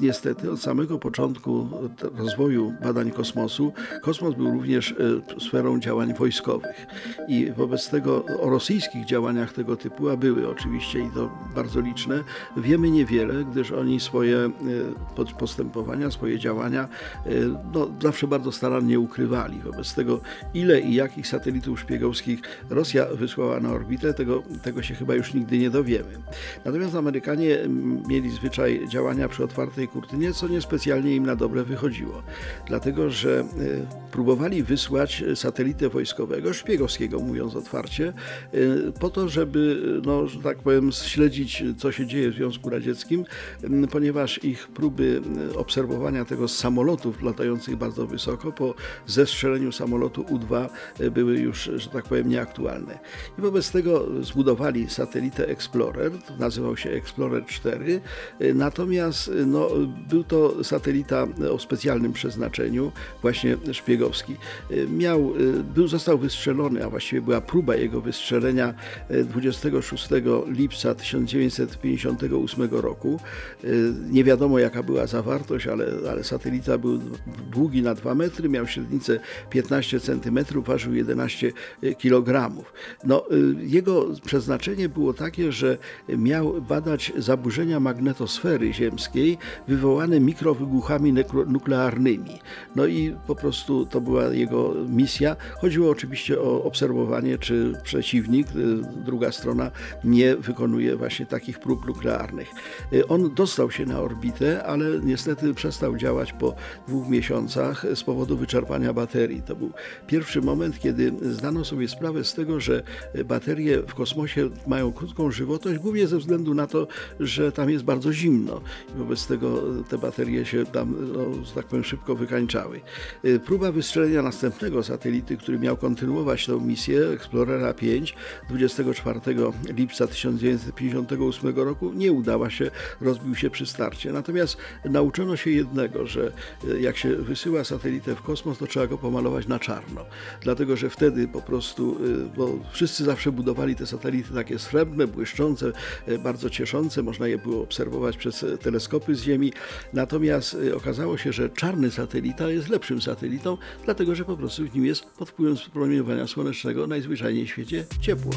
Niestety od samego początku rozwoju badań kosmosu kosmos był również e, sferą działań wojskowych i wobec tego o rosyjskich działaniach tego typu, a były oczywiście i to bardzo liczne, wiemy niewiele, gdyż oni swoje e, postępowania, swoje działania e, no, zawsze bardzo starannie ukrywali. Wobec tego ile i jakich satelitów szpiegowskich Rosja wysłała na orbitę, tego, tego się chyba już nigdy nie dowiemy. Natomiast Amerykanie mieli zwyczaj działania przy otwartej kurtynie, co niespecjalnie im na dobre wychodziło. Dlatego, że e, próbowali wysłać satelitę wojskowego, szpiegowskiego mówiąc otwarcie, e, po to, żeby, no, że tak powiem, śledzić, co się dzieje w Związku Radzieckim, ponieważ ich próby e, obserwowania tego z samolotów latających bardzo wysoko, po zestrzeleniu samolotu U-2 były już, że tak powiem, nieaktualne. I wobec tego zbudowali satelitę Explorer, nazywał się Explorer 4, natomiast no, był to satelita o specjalnym przeznaczeniu, właśnie szpiegowski. Miał, był, został wystrzelony, a właściwie była próba jego wystrzelenia 26 lipca 1958 roku. Nie wiadomo jaka była zawartość, ale, ale satelita był długi na 2 metry, miał średnicę 15 cm, ważył 11 kg. No, jego przeznaczenie było takie, że miał badać zaburzenia magnetosfery ziemskiej, wywołane mikrowybuchami nuklearnymi. No i po prostu to była jego misja. Chodziło oczywiście o obserwowanie, czy przeciwnik, y, druga strona, nie wykonuje właśnie takich prób nuklearnych. Y, on dostał się na orbitę, ale niestety przestał działać po dwóch miesiącach z powodu wyczerpania baterii. To był pierwszy moment, kiedy zdano sobie sprawę z tego, że baterie w kosmosie mają krótką żywotność, głównie ze względu na to, że tam jest bardzo zimno. I wobec tego te baterie się tam, no, że tak powiem, szybko wykańczały. Y, próba wystrzelenia następnego satelity, który miał kontynuować tę misję, Explorera 5, 24 lipca 1958 roku, nie udała się, rozbił się przy starcie. Natomiast nauczono się jednego, że y, jak się wysyła satelitę w kosmos, to trzeba go pomalować na czarno. Dlatego, że wtedy po prostu, y, bo wszyscy zawsze budowali te satelity takie srebrne, błyszczące, bardzo cieszące, można je było obserwować przez teleskopy z Ziemi. Natomiast y, okazało się, że czarny satelita jest lepszym satelitą, dlatego że po prostu w nim jest pod wpływem promieniowania słonecznego najzwyczajniej w świecie ciepło.